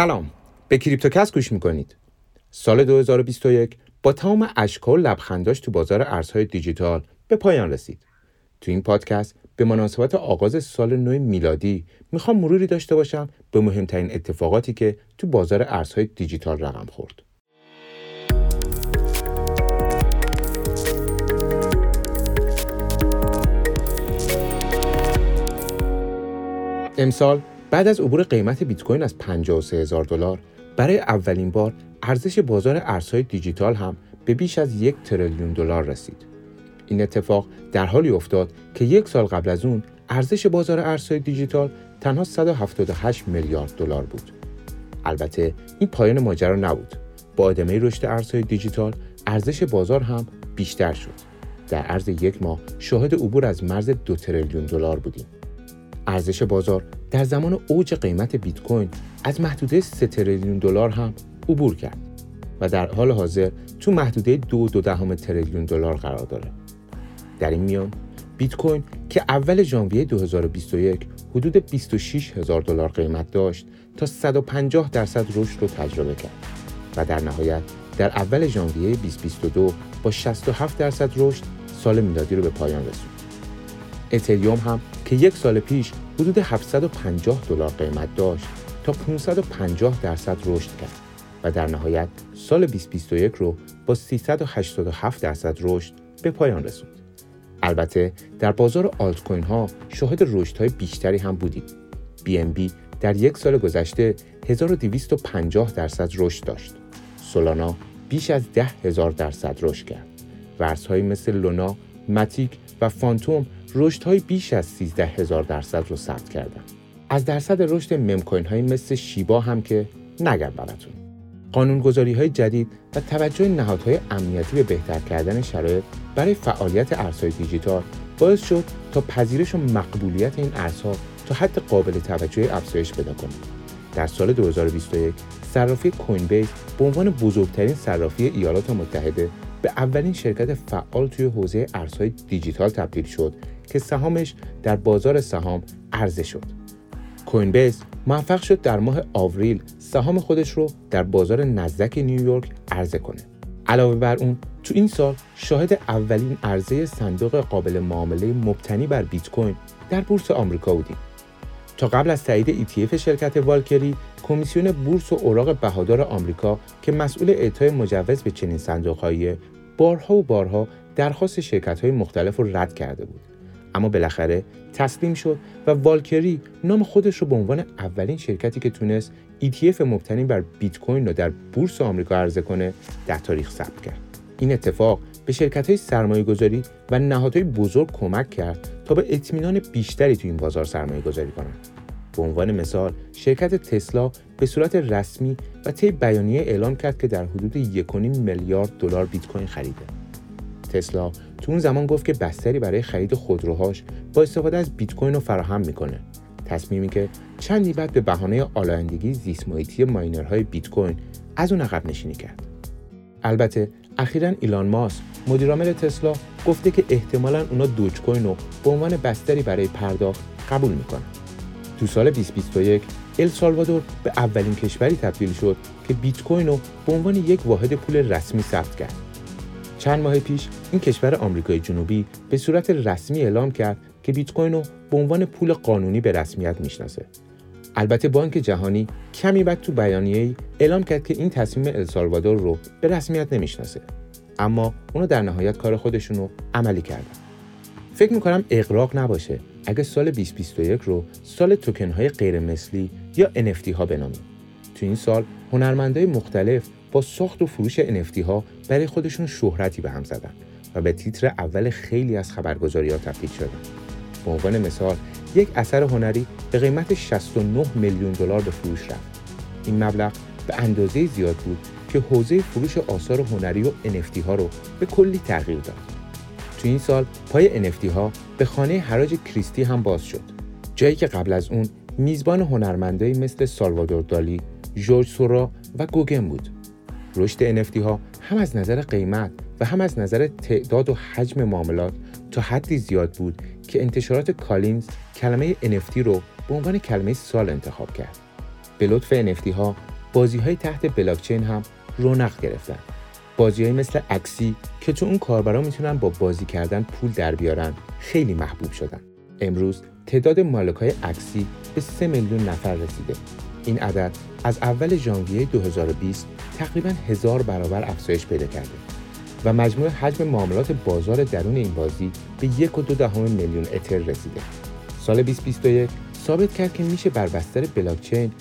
سلام. به کریپتوکس گوش می‌کنید. سال 2021 با تمام اشکال لبخنداش تو بازار ارزهای دیجیتال به پایان رسید. تو این پادکست به مناسبت آغاز سال نو میلادی می‌خوام مروری داشته باشم به مهمترین اتفاقاتی که تو بازار ارزهای دیجیتال رقم خورد. امسال بعد از عبور قیمت بیت کوین از 53 هزار دلار برای اولین بار ارزش بازار ارزهای دیجیتال هم به بیش از یک تریلیون دلار رسید. این اتفاق در حالی افتاد که یک سال قبل از اون ارزش بازار ارزهای دیجیتال تنها 178 میلیارد دلار بود. البته این پایان ماجرا نبود. با ادامه رشد ارزهای دیجیتال ارزش بازار هم بیشتر شد. در عرض یک ماه شاهد عبور از مرز دو تریلیون دلار بودیم. ارزش بازار در زمان اوج قیمت بیت کوین از محدوده 3 تریلیون دلار هم عبور کرد و در حال حاضر تو محدوده دو دو دهم تریلیون دلار قرار داره. در این میان بیت کوین که اول ژانویه 2021 حدود 26 هزار دلار قیمت داشت تا 150 درصد رشد رو تجربه کرد و در نهایت در اول ژانویه 2022 با 67 درصد رشد سال میلادی رو به پایان رسوند. اتریوم هم که یک سال پیش حدود 750 دلار قیمت داشت تا 550 درصد رشد کرد و در نهایت سال 2021 رو با 387 درصد رشد به پایان رسوند. البته در بازار آلت کوین ها شاهد رشد های بیشتری هم بودیم. BNB در یک سال گذشته 1250 درصد رشد داشت. سولانا بیش از 10 هزار درصد رشد کرد. ورزهایی مثل لونا، ماتیک و فانتوم های بیش از 13 هزار درصد رو ثبت کردن. از درصد رشد ممکوین های مثل شیبا هم که نگم براتون. قانونگذاری های جدید و توجه نهادهای امنیتی به بهتر کردن شرایط برای فعالیت ارزهای دیجیتال باعث شد تا پذیرش و مقبولیت این ارزها تا حد قابل توجه افزایش پیدا کنه. در سال 2021 صرافی کوین بیس به عنوان بزرگترین صرافی ایالات متحده به اولین شرکت فعال توی حوزه ارزهای دیجیتال تبدیل شد که سهامش در بازار سهام عرضه شد. کوین بیس موفق شد در ماه آوریل سهام خودش رو در بازار نزدک نیویورک عرضه کنه. علاوه بر اون تو این سال شاهد اولین عرضه صندوق قابل معامله مبتنی بر بیت کوین در بورس آمریکا بودیم. تا قبل از تایید ETF شرکت والکری کمیسیون بورس و اوراق بهادار آمریکا که مسئول اعطای مجوز به چنین صندوقهایی بارها و بارها درخواست شرکت های مختلف رو رد کرده بود. اما بالاخره تسلیم شد و والکری نام خودش رو به عنوان اولین شرکتی که تونست ETF مبتنی بر بیت کوین رو در بورس آمریکا عرضه کنه در تاریخ ثبت کرد. این اتفاق به شرکت های سرمایه گذاری و نهادهای بزرگ کمک کرد تا به اطمینان بیشتری تو این بازار سرمایه گذاری کنند. به عنوان مثال شرکت تسلا به صورت رسمی و طی بیانیه اعلام کرد که در حدود 1.5 میلیارد دلار بیت کوین خریده. تسلا تو اون زمان گفت که بستری برای خرید خودروهاش با استفاده از بیت کوین رو فراهم می‌کنه. تصمیمی که چندی بعد به بهانه آلایندگی زیست ماینرهای بیت کوین از اون عقب نشینی کرد. البته اخیرا ایلان ماس مدیرعامل تسلا گفته که احتمالا اونا دوج کوین رو به عنوان بستری برای پرداخت قبول می‌کنن. تو سال 2021 السالوادور به اولین کشوری تبدیل شد که بیت کوین رو به عنوان یک واحد پول رسمی ثبت کرد. چند ماه پیش این کشور آمریکای جنوبی به صورت رسمی اعلام کرد که بیت کوین رو به عنوان پول قانونی به رسمیت می‌شناسه. البته بانک جهانی کمی بعد تو بیانیه‌ای اعلام کرد که این تصمیم السالوادور رو به رسمیت نمی‌شناسه. اما اونو در نهایت کار خودشون رو عملی کردن. فکر می‌کنم اقراق نباشه اگه سال 2021 رو سال توکن های غیر مثلی یا NFT ها بنامیم. تو این سال هنرمندای مختلف با ساخت و فروش NFT ها برای خودشون شهرتی به هم زدن و به تیتر اول خیلی از خبرگزاری ها تبدیل شدن. به عنوان مثال یک اثر هنری به قیمت 69 میلیون دلار به فروش رفت. این مبلغ به اندازه زیاد بود که حوزه فروش آثار هنری و NFT ها رو به کلی تغییر داد. تو این سال پای NFT ها به خانه حراج کریستی هم باز شد. جایی که قبل از اون میزبان هنرمندایی مثل سالوادور دالی، جورج سورا و گوگن بود. رشد NFT ها هم از نظر قیمت و هم از نظر تعداد و حجم معاملات تا حدی زیاد بود که انتشارات کالینز کلمه NFT رو به عنوان کلمه سال انتخاب کرد. به لطف NFT ها بازی های تحت بلاکچین هم رونق گرفتن. بازی مثل اکسی که تو اون کاربرا می‌تونن با بازی کردن پول در بیارن خیلی محبوب شدن. امروز تعداد مالک های اکسی به 3 میلیون نفر رسیده. این عدد از اول ژانویه 2020 تقریبا هزار برابر افزایش پیدا کرده. و مجموع حجم معاملات بازار درون این بازی به یک و دو دهم میلیون اتر رسیده. سال 2021 ثابت کرد که میشه بر بستر بلاکچین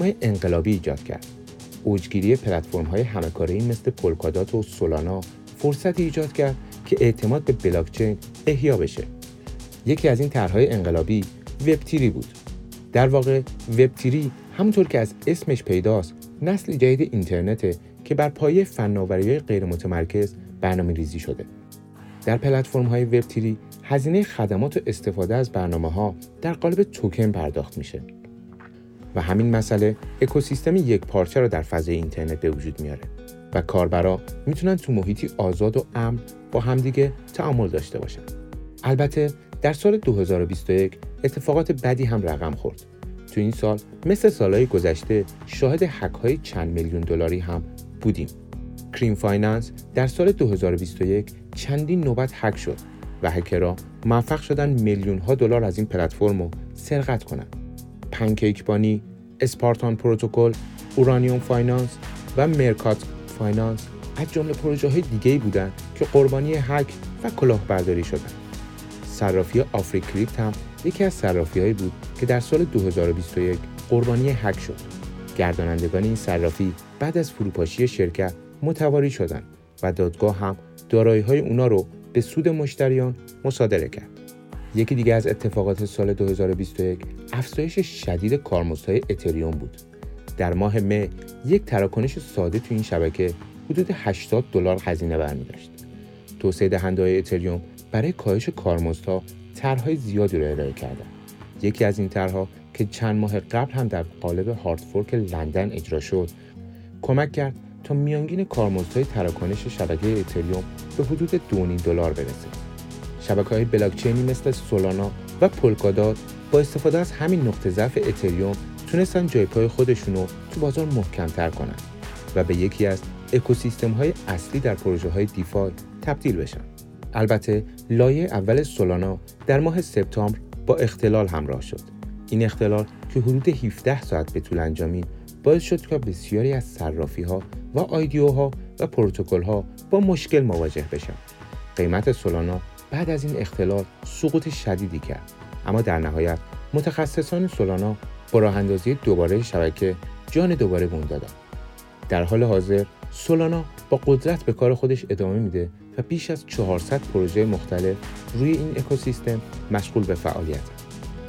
های انقلابی ایجاد کرد. اوجگیری پلتفرم های همکاری مثل پولکادات و سولانا فرصتی ایجاد کرد که اعتماد به بلاکچین احیا بشه. یکی از این طرحهای انقلابی وب تیری بود. در واقع وب تیری همونطور که از اسمش پیداست نسل جدید اینترنته که بر پایه فناوری غیر متمرکز برنامه ریزی شده. در پلتفرم های وب تیری هزینه خدمات و استفاده از برنامه ها در قالب توکن پرداخت میشه. و همین مسئله اکوسیستم یک پارچه را در فضای اینترنت به وجود میاره و کاربرا می‌تونن تو محیطی آزاد و امن با همدیگه تعامل داشته باشن. البته در سال 2021 اتفاقات بدی هم رقم خورد. تو این سال مثل سالهای گذشته شاهد هک های چند میلیون دلاری هم بودیم. Cream Finance در سال 2021 چندین نوبت هک شد و هکرها موفق شدن میلیون ها دلار از این پلتفرم رو سرقت کنند. PancakeBunny، Spartan Protocol، Uranium Finance و Meerkat Finance از جمله پروژه های دیگه بودند که قربانی هک و کلاهبرداری شدند. صرافی آفریکریپت هم یکی از صرافی بود که در سال 2021 قربانی هک شد. گردانندگان این صرافی بعد از فروپاشی شرکت متواری شدند و دادگاه هم دارایی های اونا رو به سود مشتریان مصادره کرد. یکی دیگه از اتفاقات سال 2021 افزایش شدید کارمزدهای اتریوم بود. در ماه مه یک تراکنش ساده تو این شبکه حدود 80 دلار هزینه برمیداشت. توسعه دهنده های اتریوم برای کاهش کارمزدها طرحهای زیادی را ارائه کردند. یکی از این طرحها که چند ماه قبل هم در قالب هاردفورک لندن اجرا شد کمک کرد تا میانگین کارمزدهای تراکنش شبکه اتریوم به حدود 2.5 دلار برسه. شبکه های بلاکچینی مثل سولانا و پولکادات با استفاده از همین نقطه ضعف اتریوم تونستن جای پای خودشون رو تو بازار محکمتر کنن و به یکی از اکوسیستم های اصلی در پروژه های دیفای تبدیل بشن. البته لایه اول سولانا در ماه سپتامبر با اختلال همراه شد. این اختلال که حدود 17 ساعت به طول انجامید باعث شد که بسیاری از صرافی ها و آیدیو ها و پروتکل ها با مشکل مواجه بشن. قیمت سولانا بعد از این اختلال سقوط شدیدی کرد. اما در نهایت متخصصان سولانا با راه اندازی دوباره شبکه جان دوباره بون دادن. در حال حاضر سولانا با قدرت به کار خودش ادامه میده و بیش از 400 پروژه مختلف روی این اکوسیستم مشغول به فعالیت.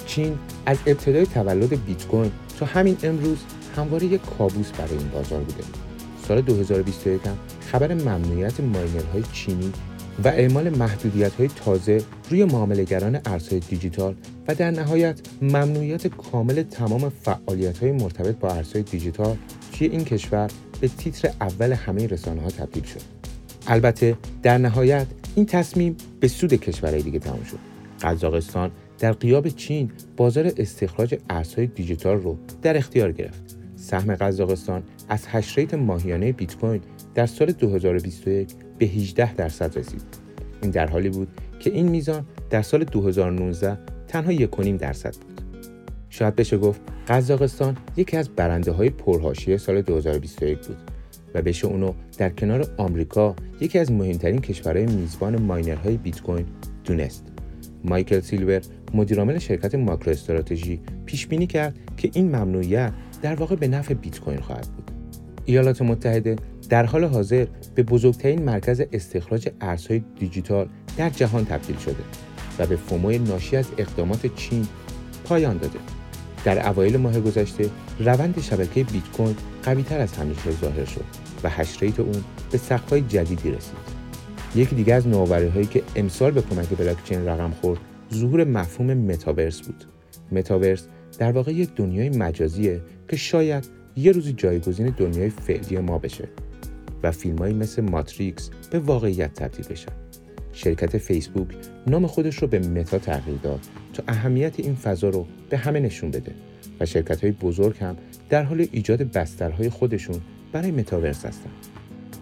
چین از ابتدای تولد بیت کوین تا همین امروز همواره یک کابوس برای این بازار بوده سال 2021 هم خبر ممنوعیت ماینرهای چینی و اعمال محدودیت های تازه روی معاملهگران ارزهای دیجیتال و در نهایت ممنوعیت کامل تمام فعالیت های مرتبط با ارزهای دیجیتال توی این کشور به تیتر اول همه رسانه ها تبدیل شد. البته در نهایت این تصمیم به سود کشورهای دیگه تمام شد. قزاقستان در قیاب چین بازار استخراج ارزهای دیجیتال رو در اختیار گرفت. سهم قزاقستان از هش ماهیانه بیت کوین در سال 2021 به 18 درصد رسید. این در حالی بود که این میزان در سال 2019 تنها 1.5 درصد بود. شاید بشه گفت قزاقستان یکی از برنده های پرهاشیه سال 2021 بود و بشه اونو در کنار آمریکا یکی از مهمترین کشورهای میزبان ماینرهای بیت کوین دونست. مایکل سیلور مدیرعامل شرکت ماکرو استراتژی پیش بینی کرد که این ممنوعیت در واقع به نفع بیت کوین خواهد بود. ایالات متحده در حال حاضر به بزرگترین مرکز استخراج ارزهای دیجیتال در جهان تبدیل شده و به FOMO ی ناشی از اقدامات چین پایان داده. در اوایل ماه گذشته روند شبکه بیت کوین قویتر از همیشه ظاهر شد و hash rate اون به سقف‌های جدیدی رسید. یکی دیگه از هایی که امسال به کمک بلاکچین رقم خورد ظهور مفهوم متاورس بود. متاورس در واقع یک دنیای مجازیه که شاید یه روزی جایگزین دنیای فعلی ما بشه و فیلمهایی مثل ماتریکس به واقعیت تبدیل بشن. شرکت فیسبوک نام خودش رو به Meta تغییر داد تا اهمیت این فضا رو به همه نشون بده و شرکت های بزرگ هم در حال ایجاد بسترهای خودشون برای متاورس هستن.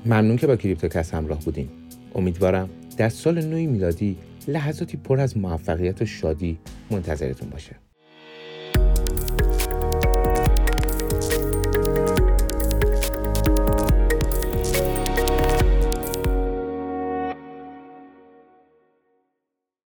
ممنون که با کریپتوکست همراه بودین. امیدوارم در سال نوی میلادی لحظاتی پر از موفقیت و شادی منتظرتون باشه.